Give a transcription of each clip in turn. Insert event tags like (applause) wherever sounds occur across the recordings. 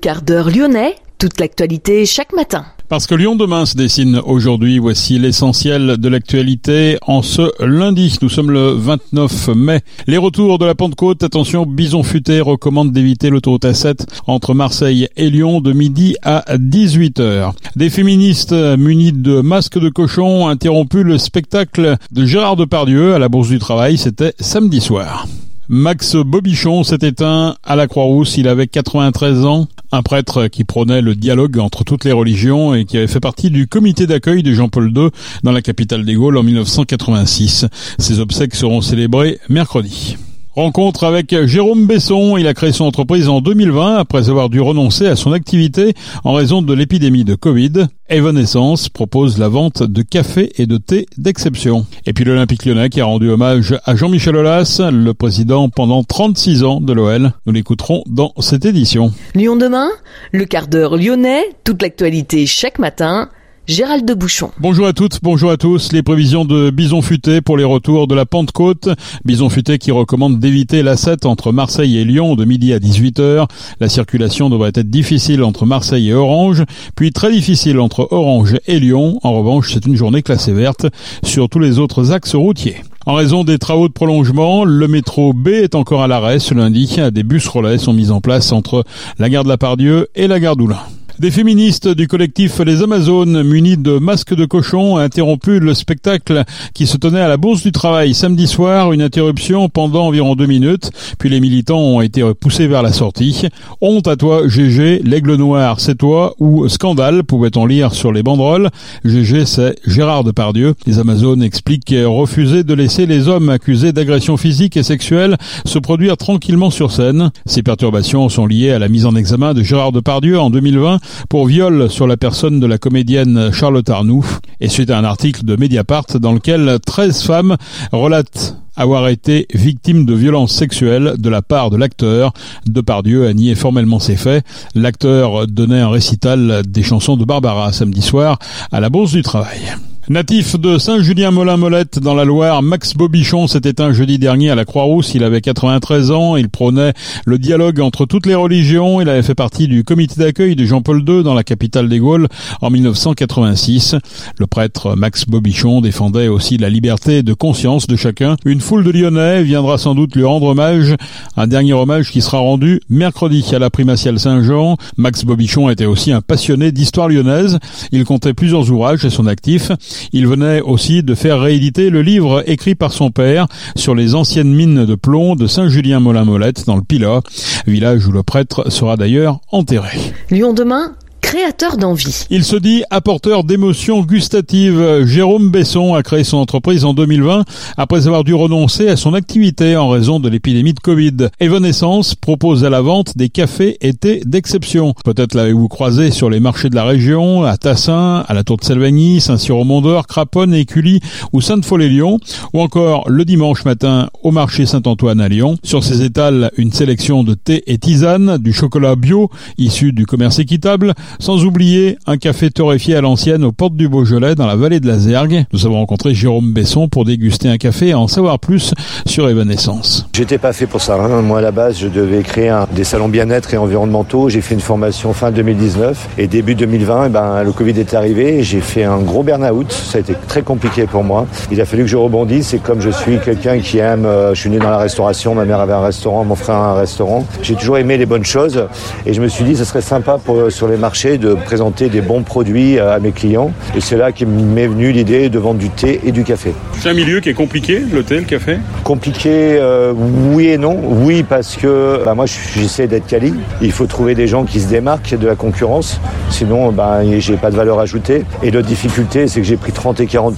Quart d'heure lyonnais, toute l'actualité chaque matin. Parce que Lyon demain se dessine aujourd'hui, voici l'essentiel de l'actualité en ce lundi. Nous sommes le 29 mai. Les retours de la Pentecôte, attention, Bison Futé recommande d'éviter l'autoroute A7 entre Marseille et Lyon de midi à 18h. Des féministes munies de masques de cochon ont interrompu le spectacle de Gérard Depardieu à la Bourse du Travail, c'était samedi soir. Max Bobichon s'est éteint à la Croix-Rousse, il avait 93 ans, un prêtre qui prônait le dialogue entre toutes les religions et qui avait fait partie du comité d'accueil de Jean-Paul II dans la capitale des Gaules en 1986. Ses obsèques seront célébrées mercredi. Rencontre avec Jérôme Besson. Il a créé son entreprise en 2020 après avoir dû renoncer à son activité en raison de l'épidémie de Covid. Evanescence propose la vente de café et de thé d'exception. Et puis l'Olympique lyonnais qui a rendu hommage à Jean-Michel Aulas, le président pendant 36 ans de l'OL. Nous l'écouterons dans cette édition. Lyon demain, le quart d'heure lyonnais, toute l'actualité chaque matin Gérald de Bouchon. Bonjour à toutes, bonjour à tous. Les prévisions de Bison Futé pour les retours de la Pentecôte. Bison Futé qui recommande d'éviter la 7 entre Marseille et Lyon de midi à 18h. La circulation devrait être difficile entre Marseille et Orange, puis très difficile entre Orange et Lyon. En revanche, c'est une journée classée verte sur tous les autres axes routiers. En raison des travaux de prolongement, le métro B est encore à l'arrêt ce lundi. Des bus relais sont mis en place entre la gare de la Pardieu et la gare d'Oulin. Des féministes du collectif Les Amazones, munis de masques de cochon, ont interrompu le spectacle qui se tenait à la Bourse du Travail samedi soir. Une interruption pendant environ deux minutes, puis les militants ont été poussés vers la sortie. Honte à toi, GG, l'aigle noir, c'est toi, ou scandale, pouvait-on lire sur les banderoles. GG, c'est Gérard Depardieu. Les Amazones expliquent refuser de laisser les hommes accusés d'agression physique et sexuelle se produire tranquillement sur scène. Ces perturbations sont liées à la mise en examen de Gérard Depardieu en 2020 pour viol sur la personne de la comédienne Charlotte Arnoux et suite à un article de Mediapart dans lequel 13 femmes relatent avoir été victimes de violences sexuelles de la part de l'acteur. Depardieu a nié formellement ces faits. L'acteur donnait un récital des chansons de Barbara samedi soir à la Bourse du Travail. Natif de Saint-Julien-Molin-Molette dans la Loire, Max Bobichon s'est éteint jeudi dernier à la Croix-Rousse. Il avait 93 ans. Il prônait le dialogue entre toutes les religions. Il avait fait partie du comité d'accueil de Jean-Paul II dans la capitale des Gaules en 1986. Le prêtre Max Bobichon défendait aussi la liberté de conscience de chacun. Une foule de Lyonnais viendra sans doute lui rendre hommage. Un dernier hommage qui sera rendu mercredi à la primatiale Saint-Jean. Max Bobichon était aussi un passionné d'histoire lyonnaise. Il comptait plusieurs ouvrages à son actif. Il venait aussi de faire rééditer le livre écrit par son père sur les anciennes mines de plomb de Saint-Julien-Molin-Molette dans le Pilat, village où le prêtre sera d'ailleurs enterré. Lyon demain créateur d'envie. Il se dit apporteur d'émotions gustatives. Jérôme Besson a créé son entreprise en 2020 après avoir dû renoncer à son activité en raison de l'épidémie de Covid. Evanescence propose à la vente des cafés été d'exception. Peut-être l'avez-vous croisé sur les marchés de la région, à Tassin, à la Tour de Selvagny, Saint-Cyr-au-Mont-d'Or, Craponne, Écully ou Sainte-Foy-les-Lyons, ou encore le dimanche matin au marché Saint-Antoine à Lyon. Sur ces étals, une sélection de thé et tisanes, du chocolat bio issu du commerce équitable, sans oublier un café torréfié à l'ancienne aux portes du Beaujolais dans la vallée de la Zergue. Nous avons rencontré Jérôme Besson pour déguster un café et en savoir plus sur Evanescence. J'étais pas fait pour ça. Hein. Moi, à la base, je devais créer des salons bien-être et environnementaux. J'ai fait une formation fin 2019 et début 2020, eh ben, le Covid est arrivé j'ai fait un gros burn-out. Ça a été très compliqué pour moi. Il a fallu que je rebondisse et comme je suis quelqu'un qui aime, euh, je suis né dans la restauration, ma mère avait un restaurant, mon frère a un restaurant. J'ai toujours aimé les bonnes choses et je me suis dit, ce serait sympa pour, sur les marchés de présenter des bons produits à mes clients. Et c'est là qu'il m'est venu l'idée de vendre du thé et du café. C'est un milieu qui est compliqué, le thé, le café? Compliqué, euh, oui et non. Oui, parce que bah, moi, j'essaie d'être quali. Il faut trouver des gens qui se démarquent de la concurrence. Sinon, bah, j'ai pas de valeur ajoutée. Et l'autre difficulté, c'est que j'ai pris 30 et 40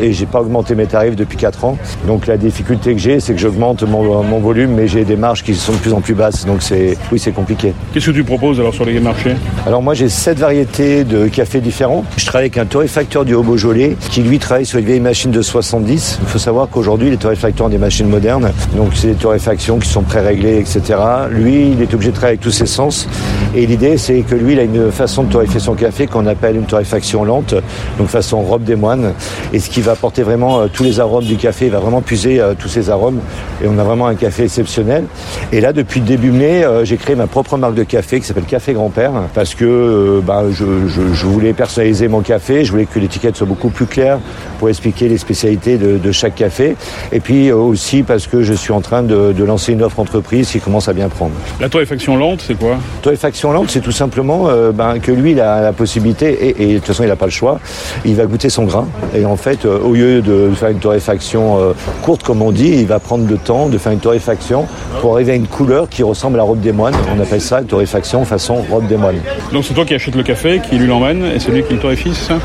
et j'ai pas augmenté mes tarifs depuis 4 ans. Donc la difficulté que j'ai, c'est que j'augmente mon, mon, volume, mais j'ai des marges qui sont de plus en plus basses. Donc c'est, oui, c'est compliqué. Qu'est-ce que tu proposes alors sur les marchés? Alors moi, j'ai j'ai sept variétés de café différents. Je travaille avec un torréfacteur du Haut-Beaujolais qui lui travaille sur une vieille machine de 70. Il faut savoir qu'aujourd'hui les torréfacteurs ont des machines modernes, donc c'est des torréfactions qui sont pré-réglées, etc. Lui, il est obligé de travailler avec tous ses sens. Et l'idée, c'est que lui, il a une façon de torréfier son café qu'on appelle une torréfaction lente, donc façon robe des moines, et ce qui va apporter vraiment euh, tous les arômes du café, il va vraiment puiser euh, tous ces arômes, et on a vraiment un café exceptionnel. Et là, depuis le début mai, euh, j'ai créé ma propre marque de café qui s'appelle Café Grand-Père, parce que bah, je, je, voulais personnaliser mon café, je voulais que l'étiquette soit beaucoup plus claire pour expliquer les spécialités de, de chaque café, et puis aussi parce que je suis en train de, de lancer une offre entreprise qui commence à bien prendre. La torréfaction lente, c'est quoi? Torréfaction lente, c'est tout simplement euh, ben, que lui, il a la possibilité, et, de toute façon, il n'a pas le choix, il va goûter son grain. Et en fait, euh, au lieu de faire une torréfaction euh, courte, comme on dit, il va prendre le temps de faire une torréfaction pour arriver à une couleur qui ressemble à la robe des moines. On appelle ça une torréfaction façon robe des moines. Donc c'est toi qui achètes le café, qui lui l'emmène, et c'est lui qui le torréfie, ça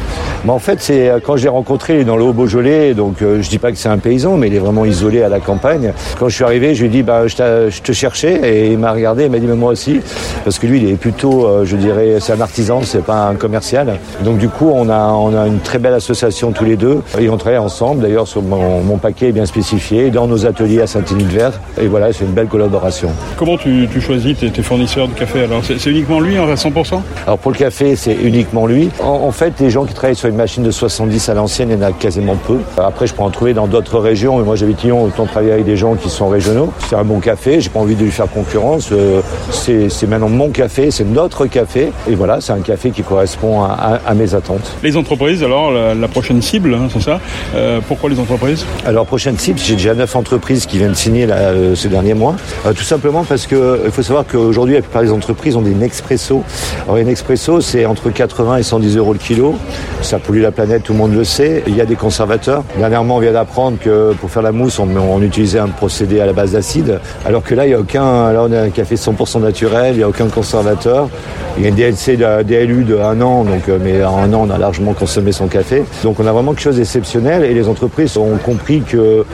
ben, En fait, c'est quand j'ai rencontré dans le Haut-Beaujolais, donc je dis pas que c'est un paysan, mais il est vraiment isolé à la campagne. Quand je suis arrivé, je lui ai dit, bah, je, te cherchais, et il m'a regardé, il m'a dit, mais moi aussi, parce que lui, il est plutôt, euh, je dirais, c'est un artisan, c'est pas un commercial. Donc du coup, on a, on a une très belle association tous les deux, et on travaille ensemble. D'ailleurs, sur mon, paquet est bien spécifié, dans nos ateliers à Saint-Denis-de-Vert. Et voilà, c'est une belle collaboration. Comment tu, choisis tes, fournisseurs de café alors? C'est uniquement lui, hein, à 100% Alors pour le café, c'est uniquement lui. En, fait, les gens qui travaillent sur une machine de 70 à l'ancienne, il y en a quasiment peu. Après, je peux en trouver dans d'autres régions, mais moi j'habite Lyon, autant travailler avec des gens qui sont régionaux. C'est un bon café, j'ai pas envie de lui faire concurrence. Euh, c'est maintenant mon café, c'est notre café. Et voilà, c'est un café qui correspond à, mes attentes. Les entreprises, alors, la, prochaine cible, hein, c'est ça euh, Pourquoi les entreprises? Alors, prochaine cible, j'ai déjà neuf entreprises qui viennent signer là, euh, ces derniers mois. tout simplement parce qu'il faut savoir qu'aujourd'hui, la plupart des entreprises ont des Nexpresso. Alors, une Nexpresso, c'est entre 80 et 110 euros le kilo. Ça pollue la planète, tout le monde le sait. Il y a des conservateurs. Dernièrement, on vient d'apprendre que pour faire la mousse, on, utilisait un procédé à la base d'acide. Alors que là, il n'y a aucun. Là, on a un café 100% naturel, il n'y a aucun conservateur. Il y a une DLC, de, DLU de un an, donc, euh, mais en un an, on a largement consommé son café. Donc on a vraiment quelque chose d'exceptionnel et les entreprises ont compris que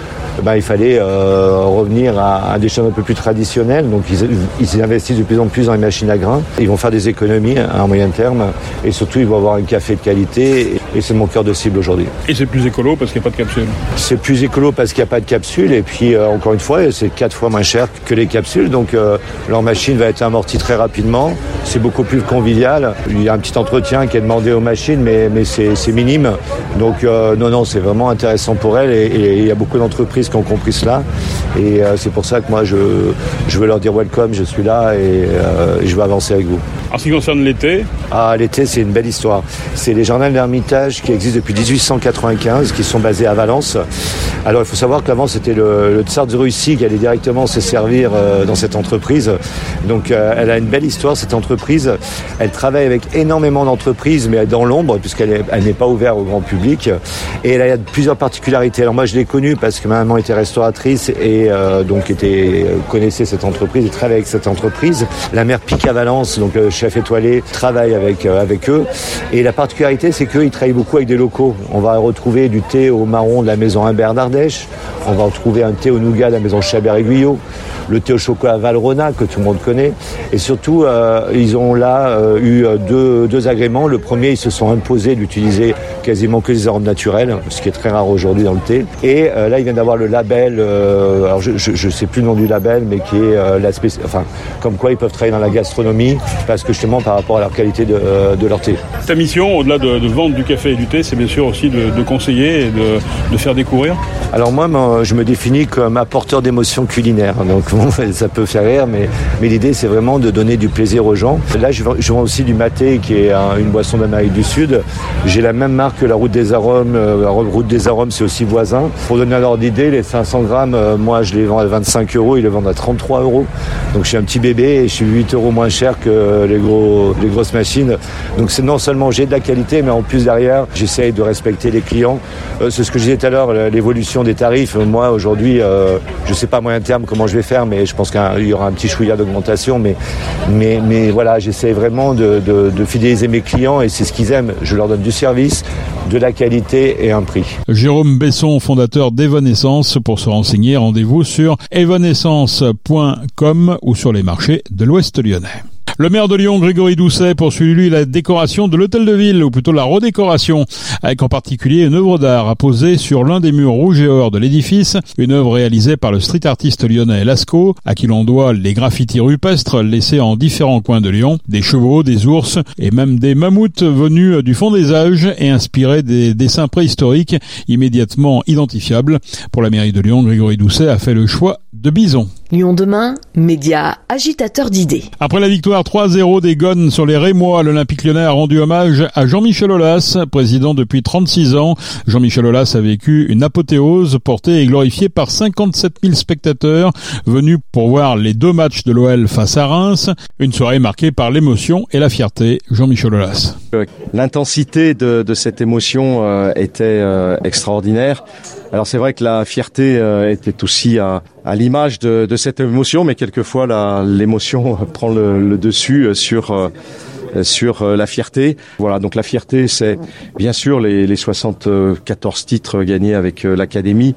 ben, il fallait euh, revenir à, des choses un peu plus traditionnelles. Donc ils, investissent de plus en plus dans les machines à grains. Ils vont faire des économies à moyen terme et surtout ils vont avoir un café de qualité et c'est mon cœur de cible aujourd'hui. Et c'est plus écolo parce qu'il n'y a pas de capsule C'est plus écolo parce qu'il n'y a pas de capsule et puis euh, encore une fois c'est quatre fois moins cher que les capsules donc leur machine va être amortie très rapidement. C'est beaucoup plus convivial. Il y a un petit entretien qui est demandé aux machines, mais, mais c'est minime. Donc euh, non, non, c'est vraiment intéressant pour elles et, il y a beaucoup d'entreprises qui ont compris cela. Et euh, c'est pour ça que moi, je, je veux leur dire welcome, je suis là et, euh, je veux avancer avec vous. En ce qui concerne l'été Ah, l'été, c'est une belle histoire. C'est les jardins d'Ermitage qui existent depuis 1895, qui sont basés à Valence. Alors, il faut savoir qu'avant, c'était le, le, tsar de Russie qui allait directement se servir dans cette entreprise. Donc, elle a une belle histoire, cette entreprise. Elle travaille avec énormément d'entreprises, mais dans l'ombre, puisqu'elle n'est pas ouverte au grand public. Et elle a plusieurs particularités. Alors moi, je l'ai connue parce que ma maman était restauratrice et euh, donc était, connaissait cette entreprise et travaillait avec cette entreprise. La mère Pica Valence, donc le chef étoilé, travaille avec, euh, avec eux. Et la particularité, c'est qu'ils travaillent beaucoup avec des locaux. On va retrouver du thé au marron de la maison Humbert On va retrouver un thé au nougat de la maison Chabert-Aiguillot. Le thé au chocolat Valrona, que tout le monde connaît. Et surtout, euh, ils ont là euh, eu deux, deux, agréments. Le premier, ils se sont imposés d'utiliser quasiment que des arômes naturels, ce qui est très rare aujourd'hui dans le thé. Et euh, là, ils viennent d'avoir le label, euh, alors je ne sais plus le nom du label, mais qui est la enfin, comme quoi ils peuvent travailler dans la gastronomie, parce que justement par rapport à leur qualité de, de leur thé. Ta mission, au-delà de, de, vendre du café et du thé, c'est bien sûr aussi de, de conseiller et de, de, faire découvrir Alors moi, je me définis comme apporteur d'émotions culinaires. Donc bon, (laughs) ça peut faire rire, mais, l'idée, c'est vraiment de donner du plaisir aux gens. Là, je, vends aussi du maté, qui est une boisson d'Amérique du Sud. J'ai la même marque que la Route des Arômes. Euh, la Route des Arômes, c'est aussi voisin. Pour donner un ordre d'idée, les 500 grammes, euh, moi, je les vends à 25 euros, ils les vendent à 33 euros. Donc, je suis un petit bébé et je suis 8 euros moins cher que les grosses machines. Donc, c'est non seulement j'ai de la qualité, mais en plus derrière, j'essaye de respecter les clients. Euh, c'est ce que je disais tout à l'heure, l'évolution des tarifs. Moi, aujourd'hui, je ne sais pas à moyen terme comment je vais faire, mais je pense qu'il y aura un petit chouïa d'augmentation. Mais, voilà, j'essaie vraiment de, de, fidéliser mes clients et c'est ce qu'ils aiment. Je leur donne du service, de la qualité et un prix. Jérôme Besson, fondateur d'Evanescence. Pour se renseigner, rendez-vous sur evanescence.com ou sur les marchés de l'Ouest lyonnais. Le maire de Lyon, Grégory Doucet, poursuit lui la décoration de l'hôtel de ville, ou plutôt la redécoration, avec en particulier une œuvre d'art apposée sur l'un des murs rouges et or de l'édifice, une œuvre réalisée par le street artiste lyonnais Lascaux, à qui l'on doit les graffitis rupestres laissés en différents coins de Lyon, des chevaux, des ours et même des mammouths venus du fond des âges et inspirés des dessins préhistoriques immédiatement identifiables. Pour la mairie de Lyon, Grégory Doucet a fait le choix de bison. Lyon demain, média agitateur d'idées. Après la victoire 3-0 des Gones sur les Rémois, l'Olympique lyonnais a rendu hommage à Jean-Michel Aulas, président depuis 36 ans. Jean-Michel Aulas a vécu une apothéose portée et glorifiée par 57 000 spectateurs venus pour voir les deux matchs de l'OL face à Reims. Une soirée marquée par l'émotion et la fierté. Jean-Michel Aulas. L'intensité de, de, cette émotion euh, était euh, extraordinaire. Alors c'est vrai que la fierté euh, était aussi à, à l'image de, de, cette émotion, mais quelquefois l'émotion (laughs) prend le, le, dessus sur sur la fierté. Voilà, donc la fierté, c'est bien sûr les, les 74 titres gagnés avec l'académie,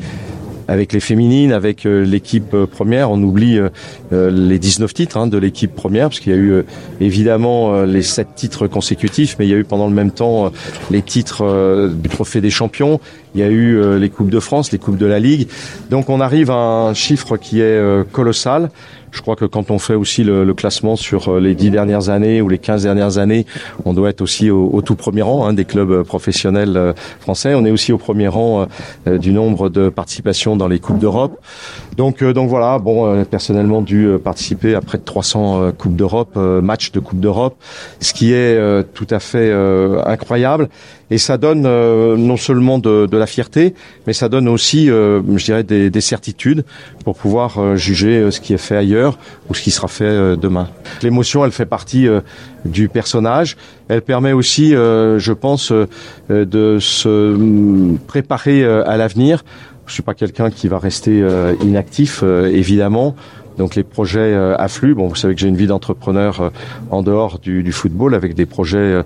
avec les féminines, avec euh, l'équipe euh, première. On oublie euh, les 19 titres hein, de l'équipe première, parce qu'il y a eu évidemment les 7 titres consécutifs, mais il y a eu pendant le même temps les titres du Trophée des Champions. Il y a eu les Coupes de France, les Coupes de la Ligue. Donc on arrive à un chiffre qui est colossal. Je crois que quand on fait aussi le, classement sur euh, les dix dernières années ou les 15 dernières années, on doit être aussi au, au tout premier rang hein, des clubs euh, professionnels euh, français. On est aussi au premier rang du nombre de participations dans les coupes d'Europe. Donc, donc voilà. Bon, personnellement, dû participer à près de 300 coupes d'Europe, matchs de coupe d'Europe, ce qui est tout à fait incroyable. Et ça donne non seulement de, de, la fierté, mais ça donne aussi, je dirais, des, des certitudes pour pouvoir juger ce qui est fait ailleurs ou ce qui sera fait euh, demain. L'émotion, elle fait partie euh, du personnage. Elle permet aussi, euh, je pense, de se mm, préparer à l'avenir. Je suis pas quelqu'un qui va rester inactif, évidemment. Donc les projets affluent. Bon, vous savez que j'ai une vie d'entrepreneur en dehors du, football avec des projets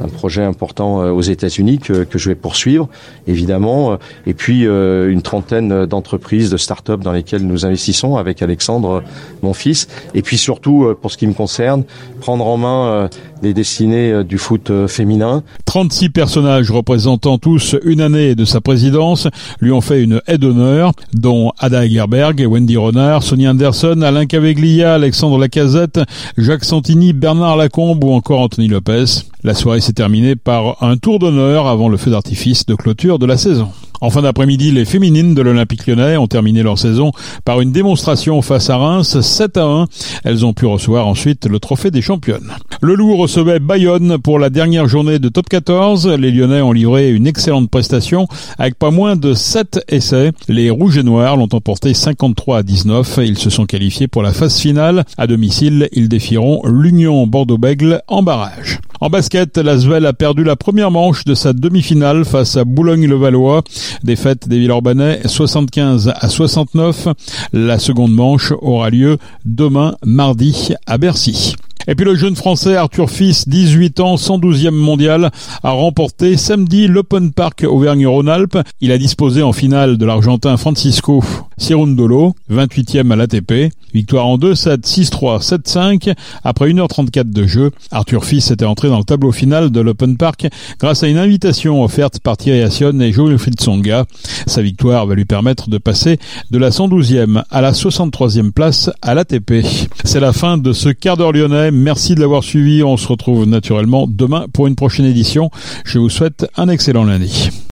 un projet important euh, aux États-Unis que, je vais poursuivre, évidemment, euh, et puis euh, une trentaine d'entreprises, de start-up dans lesquelles nous investissons avec Alexandre, mon fils, et puis surtout, pour ce qui me concerne, prendre en main les destinées du foot féminin. 36 personnages représentant tous une année de sa présidence lui ont fait une aide d'honneur, dont Ada Egerberg, Wendy Renard, Sonia Anderson, Alain Caveglia, Alexandre Lacazette, Jacques Santini, Bernard Lacombe ou encore Anthony Lopez. La soirée s'est terminée par un tour d'honneur avant le feu d'artifice de clôture de la saison. En fin d'après-midi, les féminines de l'Olympique lyonnais ont terminé leur saison par une démonstration face à Reims 7 à 1. Elles ont pu recevoir ensuite le trophée des championnes. Le Loup recevait Bayonne pour la dernière journée de top 14. Les Lyonnais ont livré une excellente prestation avec pas moins de 7 essais. Les Rouges et Noirs l'ont emporté 53 à 19. Ils se sont qualifiés pour la phase finale. À domicile, ils défieront l'Union Bordeaux-Bègle en barrage. En basket, l'Asvel a perdu la première manche de sa demi-finale face à Boulogne-le-Valois. Défaite des Villeurbanais 75 à 69. La seconde manche aura lieu demain mardi à Bercy. Et puis le jeune français Arthur Fils, 18 ans, 112e mondial, a remporté samedi l'Open Park Auvergne-Rhône-Alpes. Il a disposé en finale de l'Argentin Francisco Cirundolo, 28e à l'ATP. Victoire en 2-7, 6-3, 7-5. Après 1h34 de jeu, Arthur Fils était entré dans le tableau final de l'Open Park grâce à une invitation offerte par Thierry Assion et Joe Tsonga. Sa victoire va lui permettre de passer de la 112e à la 63e place à l'ATP. C'est la fin de ce quart d'heure lyonnais. Merci de l'avoir suivi. On se retrouve naturellement demain pour une prochaine édition. Je vous souhaite un excellent lundi.